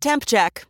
Temp check.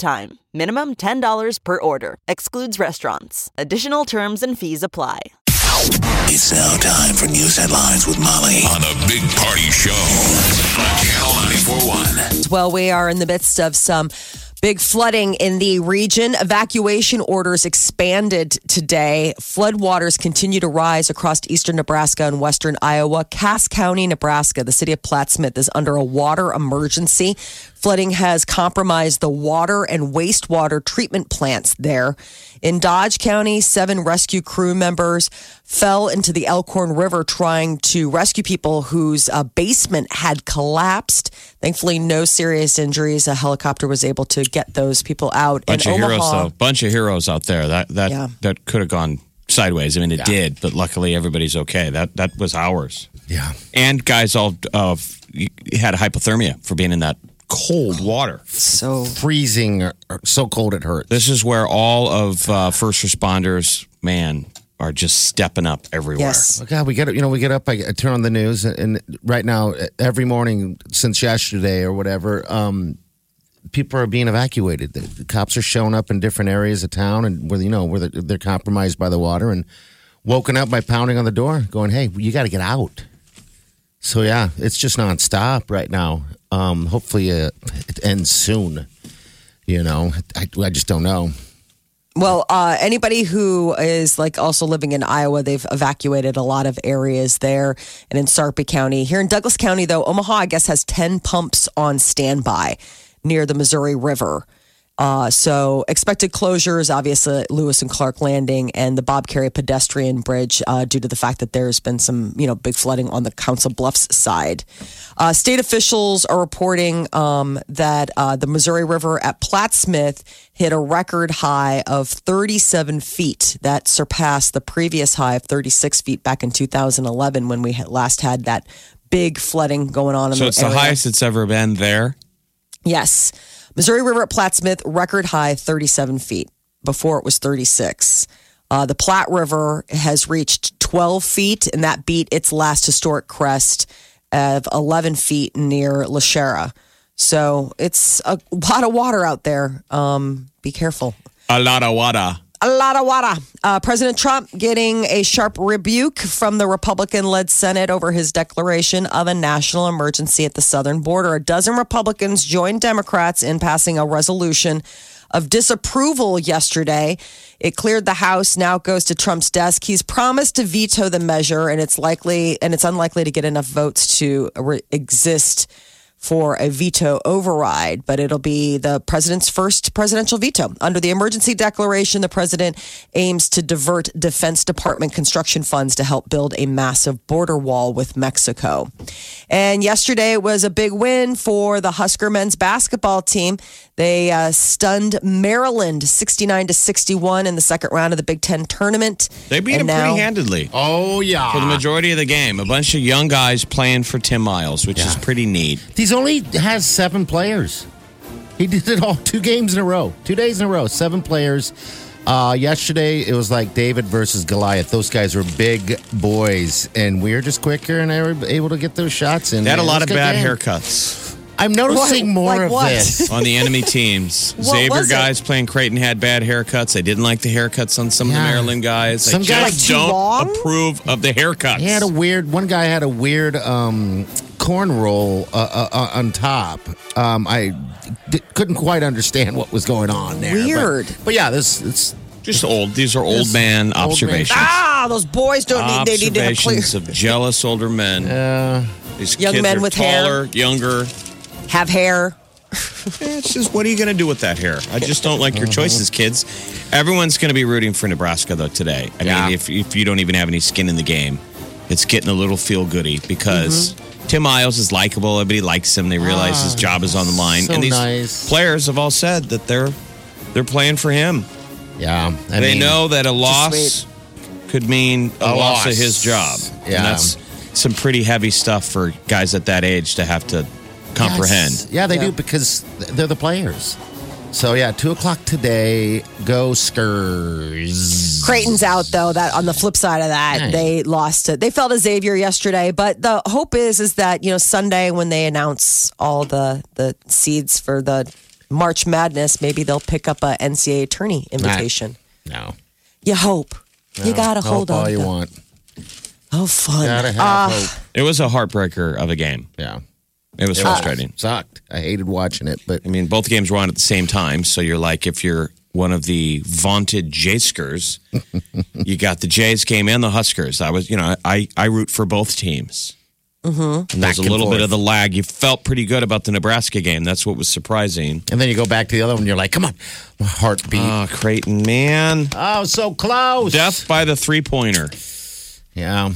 time. Minimum $10 per order. Excludes restaurants. Additional terms and fees apply. It's now time for news headlines with Molly on a big party show on Channel 941. Well, we are in the midst of some big flooding in the region. Evacuation orders expanded today. Floodwaters continue to rise across eastern Nebraska and western Iowa. Cass County, Nebraska, the city of Plattsmouth is under a water emergency. Flooding has compromised the water and wastewater treatment plants there. In Dodge County, seven rescue crew members fell into the Elkhorn River trying to rescue people whose uh, basement had collapsed. Thankfully, no serious injuries. A helicopter was able to get those people out. Bunch In of heroes, Omaha- though. Bunch of heroes out there. That that Yeah. that could have gone sideways. I mean, it did, but luckily everybody's okay. That that was ours. Yeah. And guys all uh, had hypothermia for being in that cold water. So Freezing, or, or so cold it hurts. This is where all of uh, first responders, man, are just stepping up everywhere. yes. Oh, God, we get you know we get up. I, I turn on the news, and right now, every morning since yesterday or whatever, um, people are being evacuated. The, the cops are showing up in different areas of town, and where you know where they're, they're compromised by the water, and woken up by pounding on the door, going, "Hey, you got to get out." So yeah, it's just nonstop right now. Um, hopefully, uh, it ends soon. You know, I, I just don't know. Well, uh, anybody who is like also living in Iowa, they've evacuated a lot of areas there and in Sarpy County. Here in Douglas County, though, Omaha, I guess, has 10 pumps on standby near the Missouri River. Uh, so expected closures, obviously, Lewis and Clark Landing and the Bob Kerrey pedestrian bridge uh, due to the fact that there's been some, you know, big flooding on the Council Bluffs side. Uh, state officials are reporting um, that uh, the Missouri River at Plattsmouth hit a record high of 37 feet. That surpassed the previous high of 36 feet back in 2011 when we had last had that big flooding going on in So the it's the highest it's ever been there. Yes. Missouri River at Plattsmouth, record high 37 feet. Before it was 36. Uh, the Platte River has reached 12 feet, and that beat its last historic crest of 11 feet near Lashera. So it's a lot of water out there. Um, be careful. A lot of water. A lot of water. Uh, President Trump getting a sharp rebuke from the Republican led Senate over his declaration of a national emergency at the southern border. A dozen Republicans joined Democrats in passing a resolution of disapproval yesterday. It cleared the House. Now it goes to Trump's desk. He's promised to veto the measure, and it's likely and it's unlikely to get enough votes to re- exist for a veto override, but it'll be the president's first presidential veto. Under the emergency declaration, the president aims to divert Defense Department construction funds to help build a massive border wall with Mexico. And yesterday was a big win for the Husker men's basketball team. They uh, stunned Maryland 69 to 61 in the second round of the Big Ten tournament. They beat And him now- pretty handedly. Oh yeah, For the majority of the game, a bunch of young guys playing for Tim Miles, which is pretty neat. He's only has seven players. He did it all two games in a row, two days in a row, seven players. Uh, yesterday it was like David versus Goliath. Those guys were big boys, and we were just quicker and they were able to get those shots in. They had a lot of a bad game. haircuts I'm noticing What? more Like of what? this. on the enemy teams. Xavier was it? guys playing Creighton had bad haircuts. I didn't like the haircuts on some of the Maryland guys. Some they guys- just Like, don't long? approve of the haircuts. He had a weird. One guy had a weird um, corn roll uh, uh, uh, on top. Um, I d- couldn't quite understand what was going on there. Weird. but, yeah, this it's just old. These are old man old man- observations. Ah, those boys don't need. They need to have clear. Observations of jealous older men. uh, These Young kids men are with hair. taller, younger. have hair. Eh, It's just what are you going to do with that hair? I just don't like your choices, kids. Everyone's going to be rooting for Nebraska though today. I Yeah. mean, if if you don't even have any skin in the game, it's getting a little feel goody because Tim Miles is likable. Everybody likes him. They realize his ah, job is on the line. so and these nice. players have all said that they're they're playing for him. Yeah. I they mean, know that a loss could mean a, A loss. of his job. Yeah. And that's some pretty heavy stuff for guys at that age to have to comprehend. Yes. Yeah, they do because they're the players. So yeah, two o'clock today. Go Skurs. Creighton's out though. That on the flip side of that, Nice. they lost it. They fell to Xavier yesterday, but the hope is is that you know Sunday when they announce all the the seeds for the March Madness, maybe they'll pick up a NCAA tourney invitation. No, You hope. You gotta hold Hope on. all you to- want. Oh, fun. Gotta have Ah, hope. It was a heartbreaker of a game. Yeah, It was It frustrating. Sucked. I hated watching it, but I mean, both games were on at the same time. So you're like, if you're one of the vaunted Jayskers, you got the Jays game and the Huskers. I was, you know, I, I root for both teams. Mm-hmm. And there's a little bit of the lag. You felt pretty good about the Nebraska game. That's what was surprising. and then you go back to the other one. You're like, come on, my heartbeat. Oh, Creighton, man. oh, so close. Death by the three pointer. Yeah.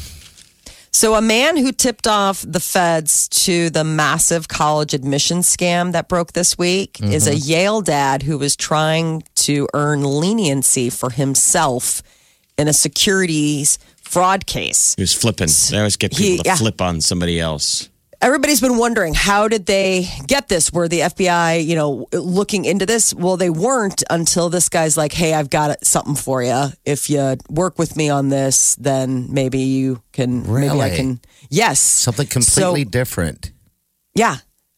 So, a man who tipped off the feds to the massive college admission scam that broke this week is a mm-hmm. Yale dad who was trying to earn leniency for himself in a securities fraud case. He was flipping. They always get people He- to yeah. flip on somebody else. Everybody's been wondering how did they get this? Were the FBI, you know, looking into this? Well, they weren't until this guy's like, "Hey, I've got something for you. If you work with me on this, then maybe you can. Maybe I Really? can. Yes, Something So- completely different. Yeah.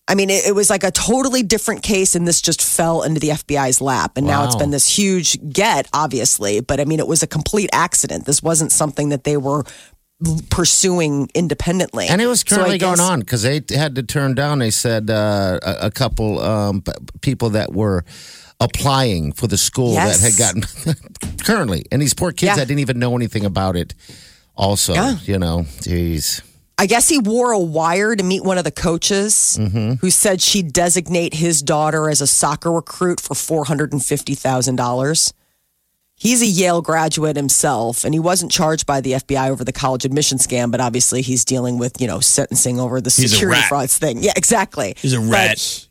I mean, it, it was like a totally different case, and this just fell into the FBI's lap. And now it's been this huge get, obviously. But I mean, it was a complete accident. This wasn't something that they were pursuing independently. And it was So currently going guess- on because they had to turn down. They said uh, a, a couple um, people that were applying for the school Yes. that had gotten currently, and these poor kids Yeah. that didn't even know anything about it. Also, Yeah. you know, geez, I guess he wore a wire to meet one of the coaches Mm-hmm. who said she'd designate his daughter as a soccer recruit for $450,000. He's a Yale graduate himself, and he wasn't charged by the FBI over the college admission scam, but obviously he's dealing with, you know, sentencing over the He's security frauds thing. Yeah, exactly. He's a But rat.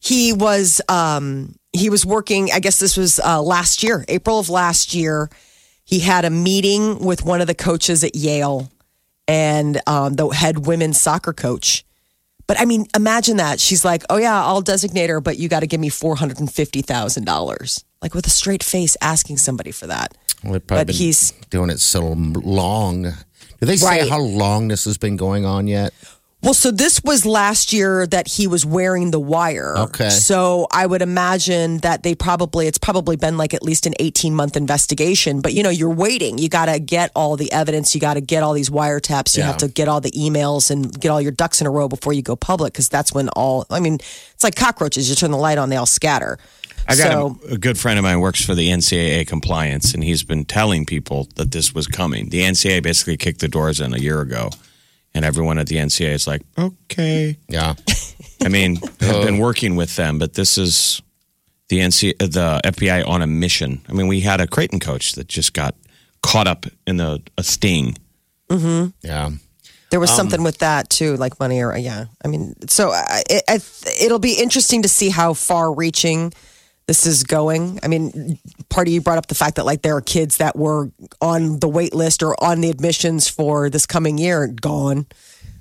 he was um he was working i guess this was uh last year april of last year he had a meeting with one of the coaches at yale and um the head women's soccer coach but i mean imagine that she's like oh yeah i'll designate her but you got to give me $450000 like with a straight face asking somebody for that well, But he's- doing it so long. Do they say Right. how long this has been going on yet? Well, so this was last year that he was wearing the wire. Okay. So I would imagine that they probably, it's probably been like at least an 18 month investigation. But you know, you're waiting. You got to get all the evidence. You got to get all these wiretaps. You Yeah. have to get all the emails and get all your ducks in a row before you go public because that's when all, I mean, it's like cockroaches. You turn the light on, they all scatter. I got so, a, a good friend of mine works for the NCAA compliance, and he's been telling people that this was coming. The NCAA basically kicked the doors in a year ago, and everyone at the NCA is like, okay. Yeah, I mean, I've been working with them, but this is the NC, the FBI on a mission. I mean, we had a Creighton coach that just got caught up in the, a sting. yeah. There Um, was something with that too, like money or yeah. I mean, so I, it, I, it'll be interesting to see how far-reaching this is going. I mean, part of you brought up the fact that like there are kids that were on the wait list or on the admissions for this coming year gone.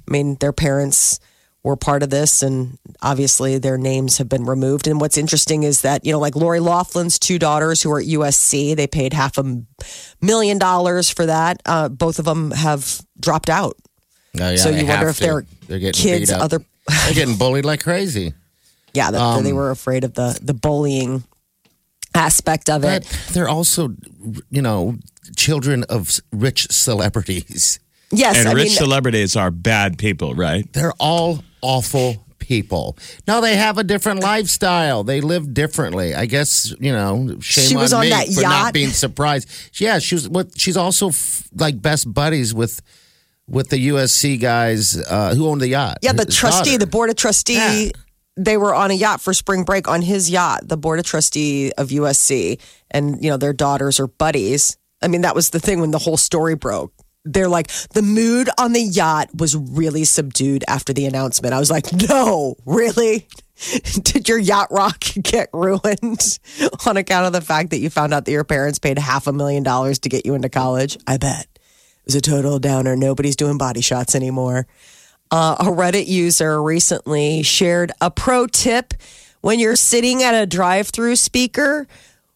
I mean, their parents were part of this, and obviously their names have been removed. And what's interesting is that you know, like Lori Loughlin's two daughters who are at USC, they paid half a million dollars for that. Uh, both of them have dropped out. Oh, yeah, So you wonder if to. they're they're getting kids, beat up. other- they're getting bullied like crazy. Yeah, that Um, they were afraid of the the bullying aspect of But it. they're also, you know, children of rich celebrities. Yes, And I rich mean, celebrities are bad people, right? They're all awful people. Now they have a different lifestyle. They live differently. I guess you know. Shame She was on, on me that for yacht. not being surprised. Yeah, she was. What? She's also f- like best buddies with with the USC guys uh, who own the yacht. yeah, the trustee, daughter. the board of trustee. Yeah. They were on a yacht for spring break on his yacht, the board of trustee of USC, and you know their daughters are buddies. I mean, that was the thing when the whole story broke. they're like the mood on the yacht was really subdued after the announcement. I was like, no, really? Did your yacht rock get ruined on account of the fact that you found out that your parents paid half a million dollars to get you into college? I bet. It was a total downer. Nobody's doing body shots anymore. Uh, a Reddit user recently shared a pro tip when you're sitting at a drive through speaker.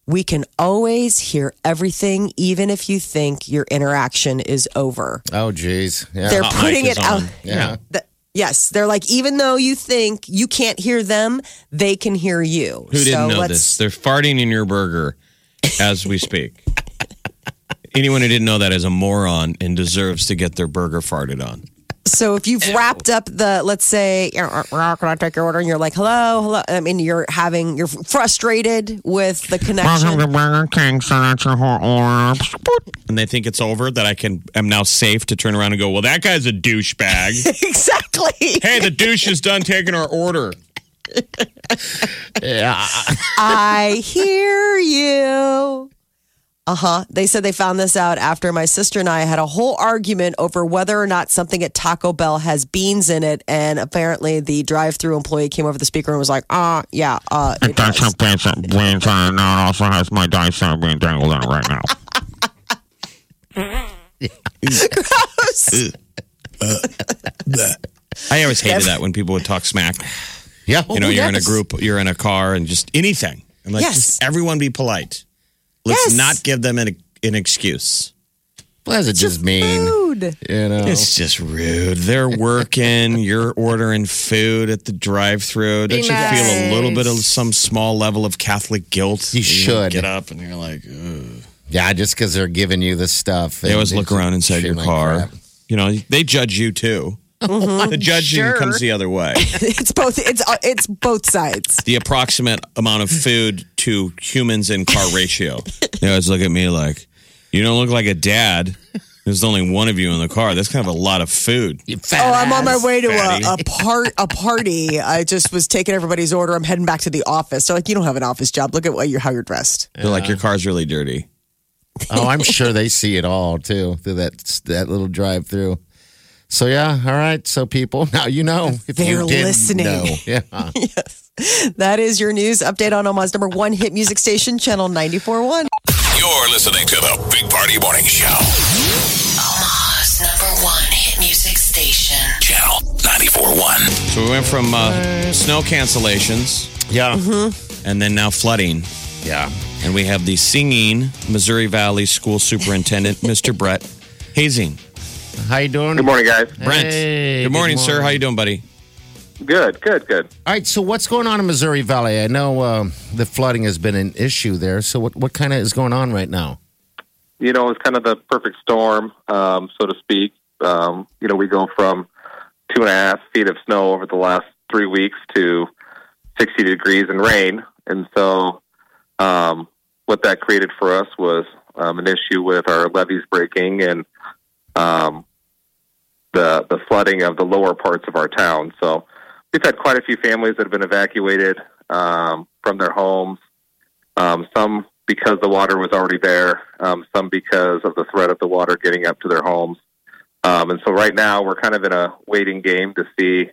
We can always hear everything, even if you think your interaction is over. Oh, geez. Yeah. They're Hot putting mic it is out. on. yeah. Th- yes, they're like, even though you think you can't hear them, they can hear you. Who didn't So know let's- this? They're farting in your burger as we speak. Anyone who didn't know that is a moron and deserves to get their burger farted on. So if you've wrapped up the, let's say, "Uh, uh, can I take your order? And you're like, hello, hello. I mean, you're having, you're frustrated with the connection. Burger King, so that's your whole order. And they think it's over, that I can am now safe to turn around and go, well, that guy's a douchebag. exactly. hey, the douche is done taking our order. Yeah. I hear you. Uh huh. They said they found this out after my sister and I had a whole argument over whether or not something at Taco Bell has beans in it. And apparently, the drive through employee came over the speaker and was like, uh, yeah, uh, it It does does. have bits of beans on it now. It also has my dice that being dangled in it right now. I always hated that when people would talk smack. Yeah. You know, Oh, you're in a group, you're in a car, and just anything. I'm like, Yes. just everyone be polite. Let's Yes. not give them an, an excuse. Well, is it just mean? Food. You know. It's just rude. They're working. you're ordering food at the drive-through. Don't you feel a little bit of some small level of Catholic guilt? You know, should. get up and you're like, Ugh. yeah, just because they're giving you the stuff. they always look around inside your car. You know, they judge you too. The judging Sure. comes the other way. It's both. It's uh, it's both sides. the approximate amount of food to humans in car ratio. They always look at me like, you don't look like a dad. There's only one of you in the car. That's kind of a lot of food. Oh, I'm on my way to a, a part a party. I just was taking everybody's order. I'm heading back to the office. So like, you don't have an office job. Look at what you how you're dressed. They're like, your car's really dirty. Oh, I'm sure they see it all too through that that little drive through. So yeah, all right. So people, now you know if They're you didn't listening. know. Yeah. That is your news update on Omaha's number one hit music station, Channel 94.1. You're listening to the Big Party Morning Show. Omaha's number one hit music station. Channel 94.1. So we went from uh, snow cancellations Yeah. and then now flooding. Yeah. And we have the singing Missouri Valley School Superintendent, Mr. Brent Hoesing. How you doing? Good morning, guys. Brent, Hey, good morning, good sir. How you doing, buddy? Good, good, good. All right. So what's going on in Missouri Valley? I know um, the flooding has been an issue there. So what what kind of is going on right now? You know, it's kind of the perfect storm, um, so to speak. Um, you know, we go from two and a half feet of snow over the last three weeks to 60 degrees and rain. And so, um, what that created for us was um, an issue with our levees breaking and um, the the flooding of the lower parts of our town. So, we've had quite a few families that have been evacuated um, from their homes. Um, some because the water was already there, um, some because of the threat of the water getting up to their homes. Um, and so right now we're kind of in a waiting game to see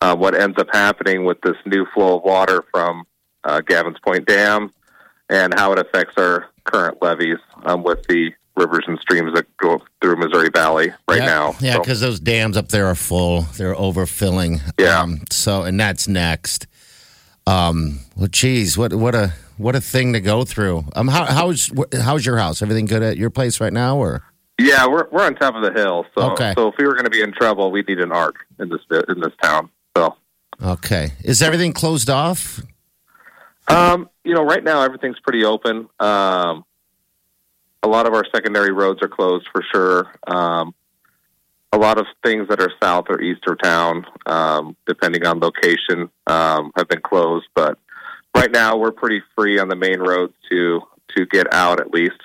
uh, what ends up happening with this new flow of water from uh, Gavin's Point Dam and how it affects our current levees um, with the rivers and streams that go through Missouri Valley right yeah. now. Yeah, So- because those dams up there are full. They're overfilling. Yeah. Um, so and that's next. Um. Well, geez, what what a what a thing to go through. Um. How how's how's your house? Everything good at your place right now, or Yeah, we're we're on top of the hill. So Okay. so if we were going to be in trouble, we'd need an arc in this in this town. So okay? Is everything closed off? Um, you know, right now everything's pretty open. Um, a lot of our secondary roads are closed for sure. Um, a lot of things that are south or east of town, um, depending on location, um, have been closed. But right now we're pretty free on the main roads to to get out at least.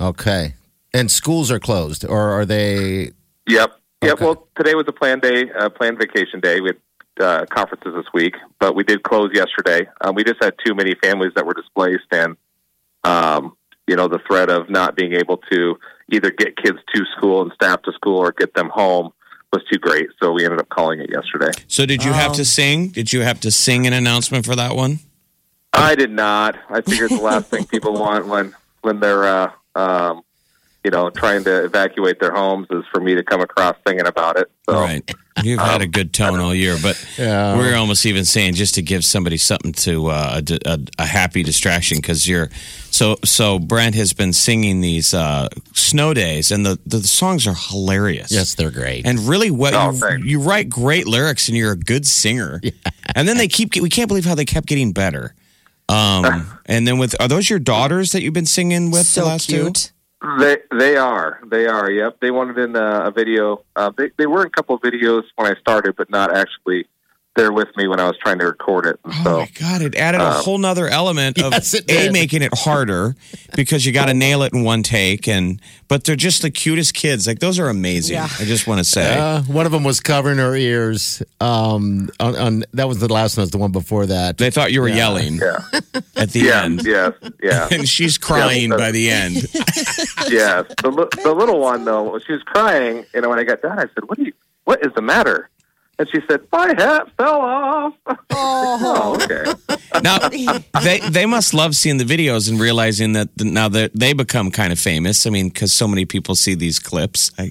Okay. And schools are closed, or are they? Yep. Yep. Okay. Well, today was a planned day, uh, planned vacation day. We had uh, conferences this week, but we did close yesterday. Um, we just had too many families that were displaced, and um, you know the threat of not being able to either get kids to school and staff to school or get them home was too great. So we ended up calling it yesterday. So did you have to sing? Did you have to sing an announcement for that one? I did not. I figured the last thing people want when when they're uh, um, you know trying to evacuate their homes is for me to come across singing about it. So Right. You've had a good tone all year, but Yeah. we're almost even saying just to give somebody something to uh, a, a, a happy distraction because you're so so. Brent has been singing these uh, snow days, and the, the songs are hilarious. Yes, they're great. and really, what Oh, you, thanks. you write great lyrics, and you're a good singer. And then they keep. We can't believe how they kept getting better. Um, and then with are those your daughters that you've been singing with the so last two? They they are they are. Yep, they wanted in a, a video. Uh, they they were in a couple of videos when I started, but not actually there with me when I was trying to record it. Oh So my god! It added a whole nother element of Yes, it a making it harder because you got to nail it in one take, and but they're just the cutest kids. Like those are amazing. Yeah. I just want to say, Uh, one of them was covering her ears. Um, on, on that was the last one. Was the one before that. they thought you were yelling yeah, at the yeah, end, yes, yeah, and she's crying Yeah, by the end. yes. The the little one though, she was crying. You know, when I got done, I said, "What do you? What is the matter?" And she said, "My hat fell off." Oh, okay. now they they must love seeing the videos and realizing that the, now that they become kind of famous. I mean, because so many people see these clips. I,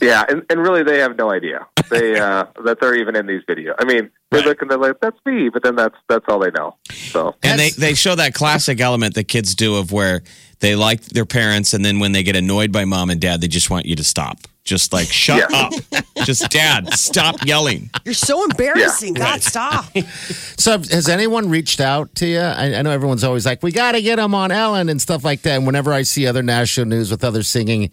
Yeah, and, and really, they have no idea they uh, that they're even in these videos. I mean, they're Right. looking, they're like, "That's me," but then that's that's all they know. So And they, they show that classic element that kids do of where they like their parents, and then when they get annoyed by mom and dad, they just want you to stop. Just like, shut Yeah. up. Just dad, stop yelling. You're so embarrassing. Yeah. God, stop. So, has anyone reached out to you? I, I know everyone's always like, "We got to get them on Ellen" and stuff like that. And whenever I see other national news with other singing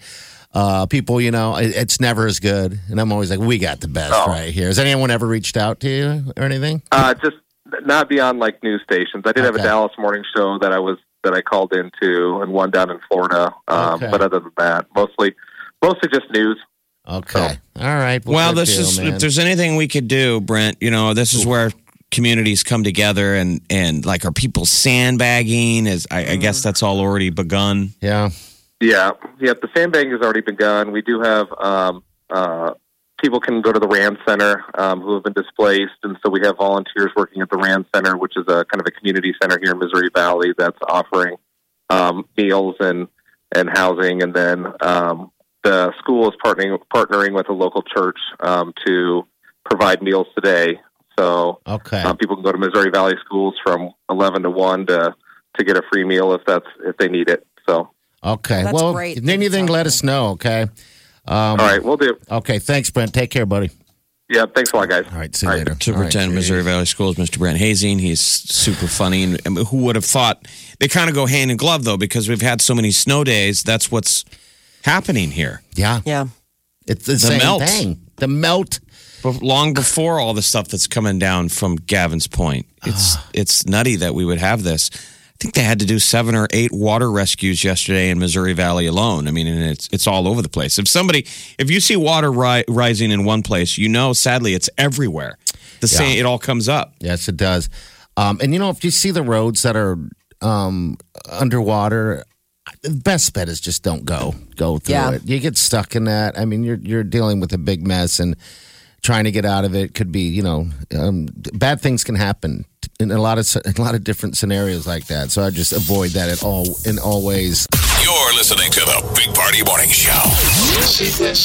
uh, people, you know, it, it's never as good. And I'm always like, "We got the best Oh. right here." Has anyone ever reached out to you or anything? uh, just not beyond like news stations. I did have a Dallas morning show that I was that I called into, and one down in Florida. Um, Okay. But other than that, mostly mostly just news. Okay, all right. Well, good this deal, is, man. if there's anything we could do, Brent, you know, this is where communities come together and, and like, are people sandbagging? Is I, I guess that's all already begun. yeah. Yeah, yeah. The sandbagging has already begun. We do have um, uh, people can go to the Rand Center um, who have been displaced, and so we have volunteers working at the Rand Center, which is a kind of a community center here in Missouri Valley that's offering um, meals and and housing, and then um, the school is partnering partnering with a local church um, to provide meals today. So Okay. um, people can go to Missouri Valley schools from eleven to one to to get a free meal if that's if they need it. So Okay. That's well, great if that anything, it's let us know. Okay. Um, all right, we'll do. Okay. Thanks, Brent. Take care, buddy. Yeah, thanks a lot, guys. All right. See you All right. later. Superintendent of All right, Missouri Valley Schools, Mr. Brent Hoesing. He's super funny. And, and who would have thought they kind of go hand in glove, though, because we've had so many snow days. That's what's happening here. Yeah. Yeah. It's the, same melt. thing. The melt. But long before all the stuff that's coming down from Gavin's Point, it's it's nutty that we would have this. I think they had to do seven or eight water rescues yesterday in Missouri Valley alone. I mean, and it's it's all over the place. If somebody, if you see water ri- rising in one place, you know, sadly, it's everywhere. The same, it all comes up. Yes, it does. Um, and you know, if you see the roads that are um, underwater, the best bet is just don't go go through Yeah. it. You get stuck in that. I mean, you're you're dealing with a big mess and trying to get out of it could be, you know, um, bad things can happen in a lot of in a lot of different scenarios like that. So I just avoid that at all in all ways. You're listening to the Big Party Morning Show. This is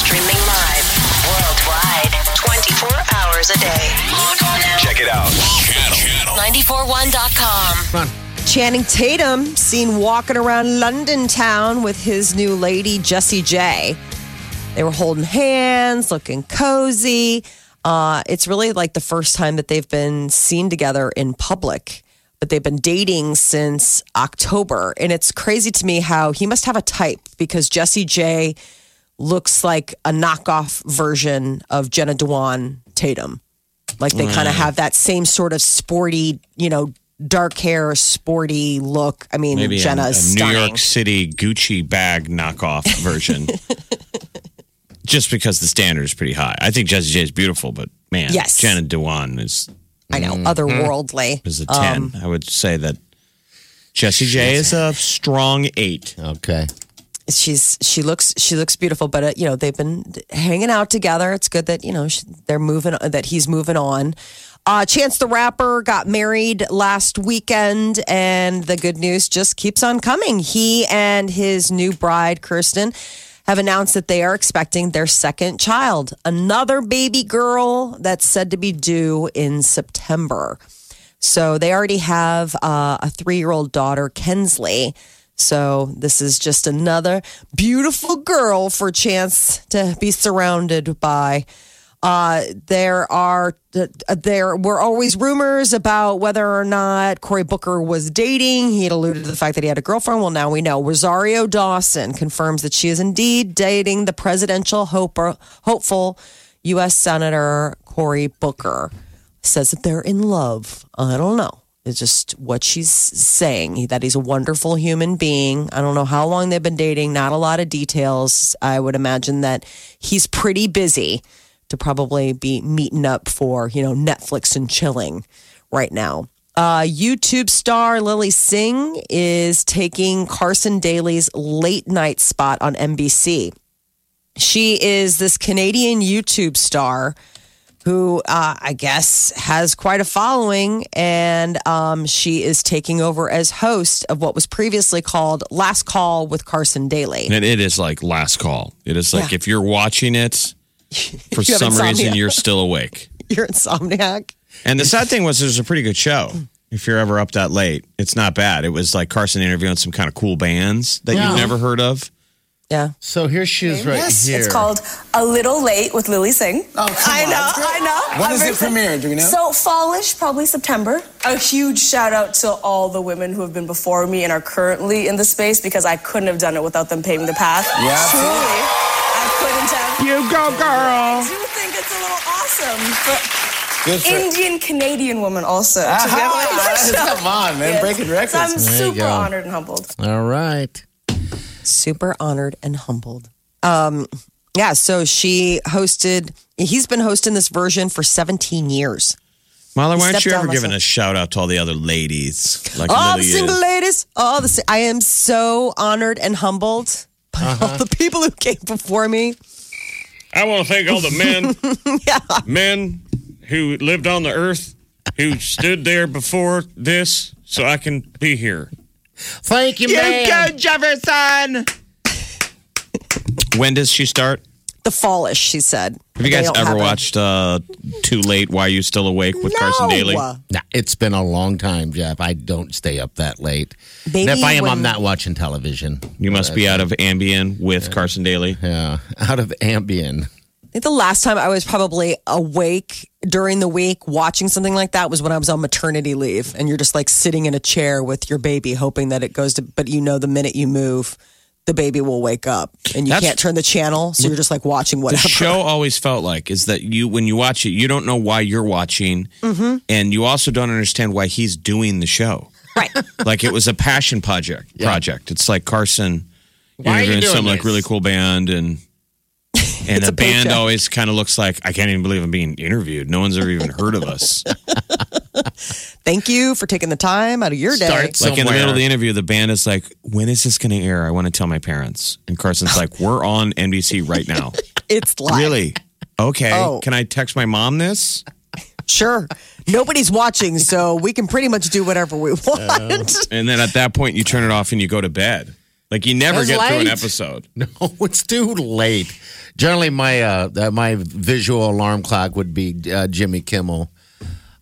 streaming live worldwide 24 hours a day. Log on. Check it out. Channel. Channel. 941.com. Channing Tatum seen walking around London town with his new lady, Jessie J. They were holding hands, looking cozy. Uh, it's really like the first time that they've been seen together in public, but they've been dating since October. And it's crazy to me how he must have a type because Jessie J looks like a knockoff version of Jenna Dewan Tatum. Like they kind of have that same sort of sporty, you know, dark hair, sporty look. I mean, Maybe Jenna a is New stunning. York City Gucci bag knockoff version. Just because the standard is pretty high. I think Jessie J is beautiful, but man, Yes. Jenna Dewan is I know, Mm-hmm. otherworldly. is a 10. I would say that Jessie J is a strong eight. Okay. she's she looks she looks beautiful but uh, you know they've been hanging out together it's good that you know sh they're moving that he's moving on uh, Chance the Rapper got married last weekend, and the good news just keeps on coming. He and his new bride, Kirsten, have announced that they are expecting their second child, another baby girl that's said to be due in September. So they already have uh, a three year old daughter, Kensli. So this is just another beautiful girl for Chance to be surrounded by. Uh, there are uh, there were always rumors about whether or not Cory Booker was dating. He had alluded to the fact that he had a girlfriend. Well, now we know. Rosario Dawson confirms that she is indeed dating the presidential hopeful U.S. Senator Cory Booker. Says that they're in love. I don't know. It's just what she's saying that he's a wonderful human being. I don't know how long they've been dating. Not a lot of details. I would imagine that he's pretty busy to probably be meeting up for, you know, Netflix and chilling right now. Uh, YouTube star Lilly Singh is taking Carson Daly's late night spot on NBC. She is this Canadian YouTube star who uh, I guess has quite a following, and um, she is taking over as host of what was previously called Last Call with Carson Daly. And it is like last call. It is like Yeah. if you're watching it, for You have some reason you're still awake. You're insomniac. And the sad thing was, it was a pretty good show. If you're ever up that late, it's not bad. It was like Carson interviewing some kind of cool bands that Yeah. you've never heard of. Yeah. So here she is right yes, here. it's called A Little Late with Lilly Singh. Oh, come I on, know. I know. When I'm is it premiere? Do we know? So fallish, probably September. A huge shout out to all the women who have been before me and are currently in the space because I couldn't have done it without them paving the path. Yeah, truly, absolutely. I couldn't have. You go, girl. I do think it's a little awesome. For Good for Indian Canadian woman also. to be able to Aha, do show. come on, man, Yes. breaking records. So I'm you super go. honored and humbled. All right. super honored and humbled. Um, yeah, so she hosted. He's been hosting this version for 17 years. Molly, why aren't stepped you down ever giving myself. a shout out to all the other ladies? Like all Lily the single is? ladies, all the. si- I am so honored and humbled by Uh-huh. all the people who came before me. I want to thank all the men, men who lived on the earth, who stood there before this, so I can be here. Thank you, man. You go, Jefferson. When does she start? The fallish, she said. Have you guys ever watched uh, Too Late? Why Are You Still Awake with Carson Daly? No. Nah, it's been a long time, Jeff. I don't stay up that late. Maybe and if I am, when- I'm not watching television. You must be out of Ambien with Carson Daly. Yeah, out of Ambien. I think the last time I was probably awake during the week watching something like that was when I was on maternity leave, and you're just like sitting in a chair with your baby, hoping that it goes to. But you know, the minute you move, the baby will wake up, and you That's- can't turn the channel, so you're just like watching what. The show always felt like is that you when you watch it, you don't know why you're watching, mm-hmm. and you also don't understand why he's doing the show. Right. Like it was a passion project. Project. It's like Carson Why are you interviewing doing some like this? really cool band and. And It's a, a band paycheck. always kind of looks like I can't even believe I'm being interviewed. No one's ever even heard of us. Thank you for taking the time out of your day. Start Like in the middle of the interview, the band is like, "When is this going to air? I want to tell my parents." And Carson's like, "We're on NBC right now." It's live. really? Okay. Oh. Can I text my mom this? Sure. Nobody's watching, so we can pretty much do whatever we want. And then at that point, you turn it off and you go to bed. Like you never That's get through an episode. No, it's too late. Generally, my uh, uh, my visual alarm clock would be uh, Jimmy Kimmel.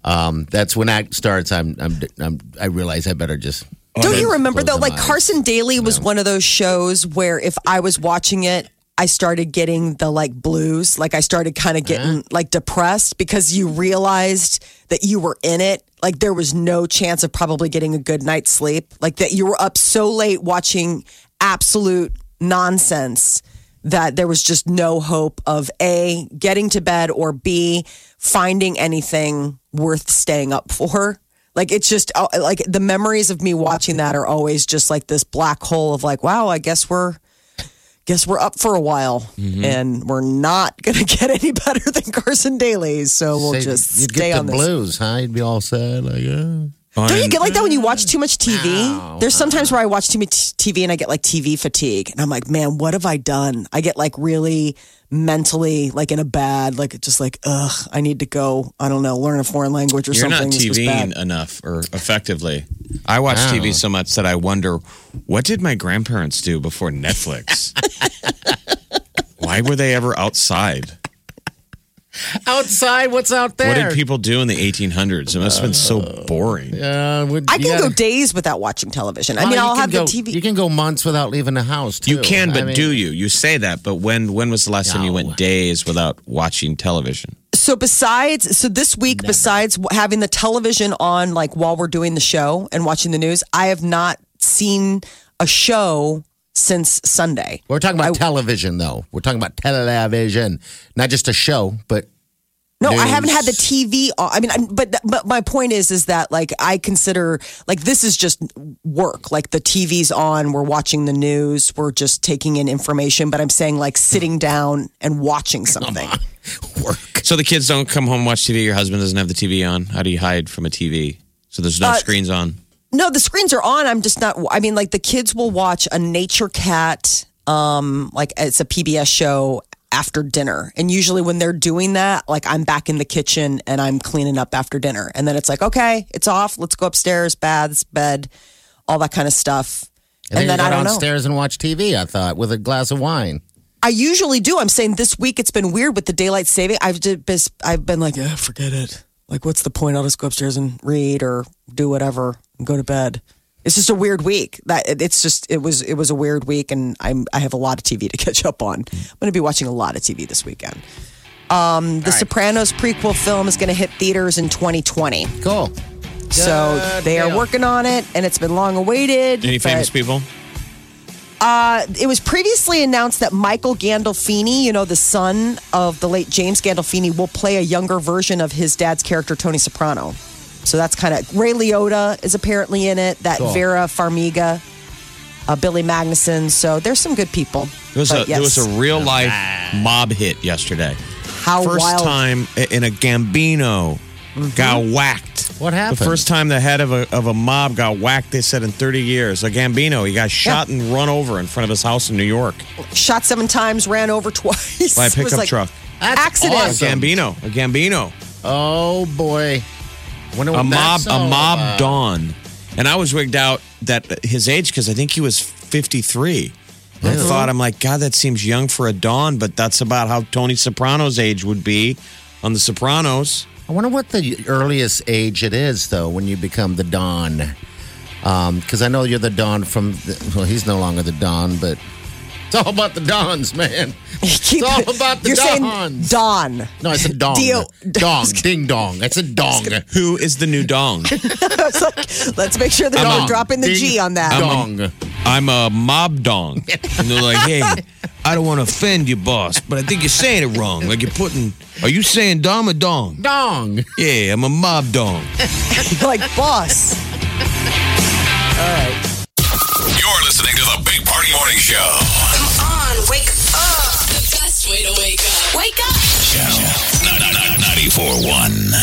Um, that's when that starts. I'm, I'm, I'm I realize I better just. Don't you remember though? Like eyes. Carson Daly was one of those shows where if I was watching it, I started getting the like blues. Like I started kind of getting like depressed because you realized that you were in it. Like there was no chance of probably getting a good night's sleep. Like that you were up so late watching absolute nonsense that there was just no hope of A, getting to bed or B, finding anything worth staying up for. Like it's just uh, like the memories of me watching that are always just like this black hole of like, wow, I guess we're guess we're up for a while and we're not gonna get any better than Carson Daly. So we'll Say- just you'd stay get on the this. blues, huh? You'd be all sad, like, uh, Don't you get like that when you watch too much TV? No. There's sometimes where I watch too much TV and I get like TV fatigue, and I'm like, man, what have I done? I get like really mentally like in a bad, like just like, ugh, I need to go. I don't know, learn a foreign language or You're something. not This TVing enough or effectively. I watch Wow. TV so much that I wonder what did my grandparents do before Netflix? Why were they ever outside? Outside, what's out there? What did people do in the 1800s? It must have been so boring. Uh, would- I can gotta- go days without watching television. I Well, mean, you I'll can have go- the TV. You can go months without leaving the house. Too. You can, but I mean, do you? You say that, but when when was the last time you went days without watching television? so besides, so this week, besides w- having the television on, like while we're doing the show and watching the news, I have not seen a show since Sunday. We're talking about television, though. We're talking about television, not just a show, but No, I haven't had the TV. On. I mean, I'm- but but my point is, is that like I consider like this is just work. Like the TV's on, we're watching the news, we're just taking in information. But I'm saying like sitting down and watching something. work. So the kids don't come home and watch TV. Your husband doesn't have the TV on. How do you hide from a TV? So there's no Uh, screens on. No, the screens are on. I'm just not. I mean, like the kids will watch a Nature Cat, um, like it's a PBS show after dinner, and usually when they're doing that, like I'm back in the kitchen and I'm cleaning up after dinner, and then it's like, okay, it's off. Let's go upstairs, baths, bed, all that kind of stuff. And, then, then you I go don't know. downstairs and watch TV. I thought with a glass of wine. I usually do. I'm saying this week it's been weird with the daylight saving. I've just, I've been like, yeah, forget it. Like, what's the point? I'll just go upstairs and read or do whatever and go to bed. It's just a weird week. That it's just it was it was a weird week, and I'm I have a lot of TV to catch up on. I'm going to be watching a lot of TV this weekend. Um, the Sopranos prequel film is going to hit theaters in 2020. Cool. So Good they are working on it, and it's been long awaited. Any famous people? Uh, it was previously announced that Michael Gandolfini, you know, the son of the late James Gandolfini, will play a younger version of his dad's character, Tony Soprano. So that's kind of Ray Liotta is apparently in it. That Cool. Vera Farmiga, uh, Billy Magnussen. So there's some good people. There was, But a, there was a real life mob hit yesterday. how First wild. time in a Gambino got whacked. What happened? The first time the head of a, of a mob got whacked, they said in 30 years. A Gambino, he got shot and run over in front of his house in New York Shot seven times, ran over twice. by a It was pickup like truck. That's Accident. A. Gambino, a Gambino, Oh boy. Wonder what a mob, that's a mob about. don. And I was wigged out that his age because I think he was 53. I thought I'm like, God, that seems young for a don, but that's about how Tony Soprano's age would be on The Sopranos. I wonder what the earliest age it is, though, when you become the Don. Um, because I know you're the Don from, the, well, he's no longer the Don, but it's all about the Dons, man. Keep all it- about the You're saying Dons. Don. No, it's a dong. Dio- dong, ding dong. It's a dong. Who is the new dong? It's like, let's make sure that I'm we're dropping the Ding G on that. Dong. I'm a mob dong. And they're like, hey, I don't want to offend you, boss, but I think you're saying it wrong. Like you're putting, are you saying dom or dong? Dong. Yeah, I'm a mob dong. like boss. You're Party Morning Show. Come on, wake up. The best way to wake up. Wake up. Channel 941.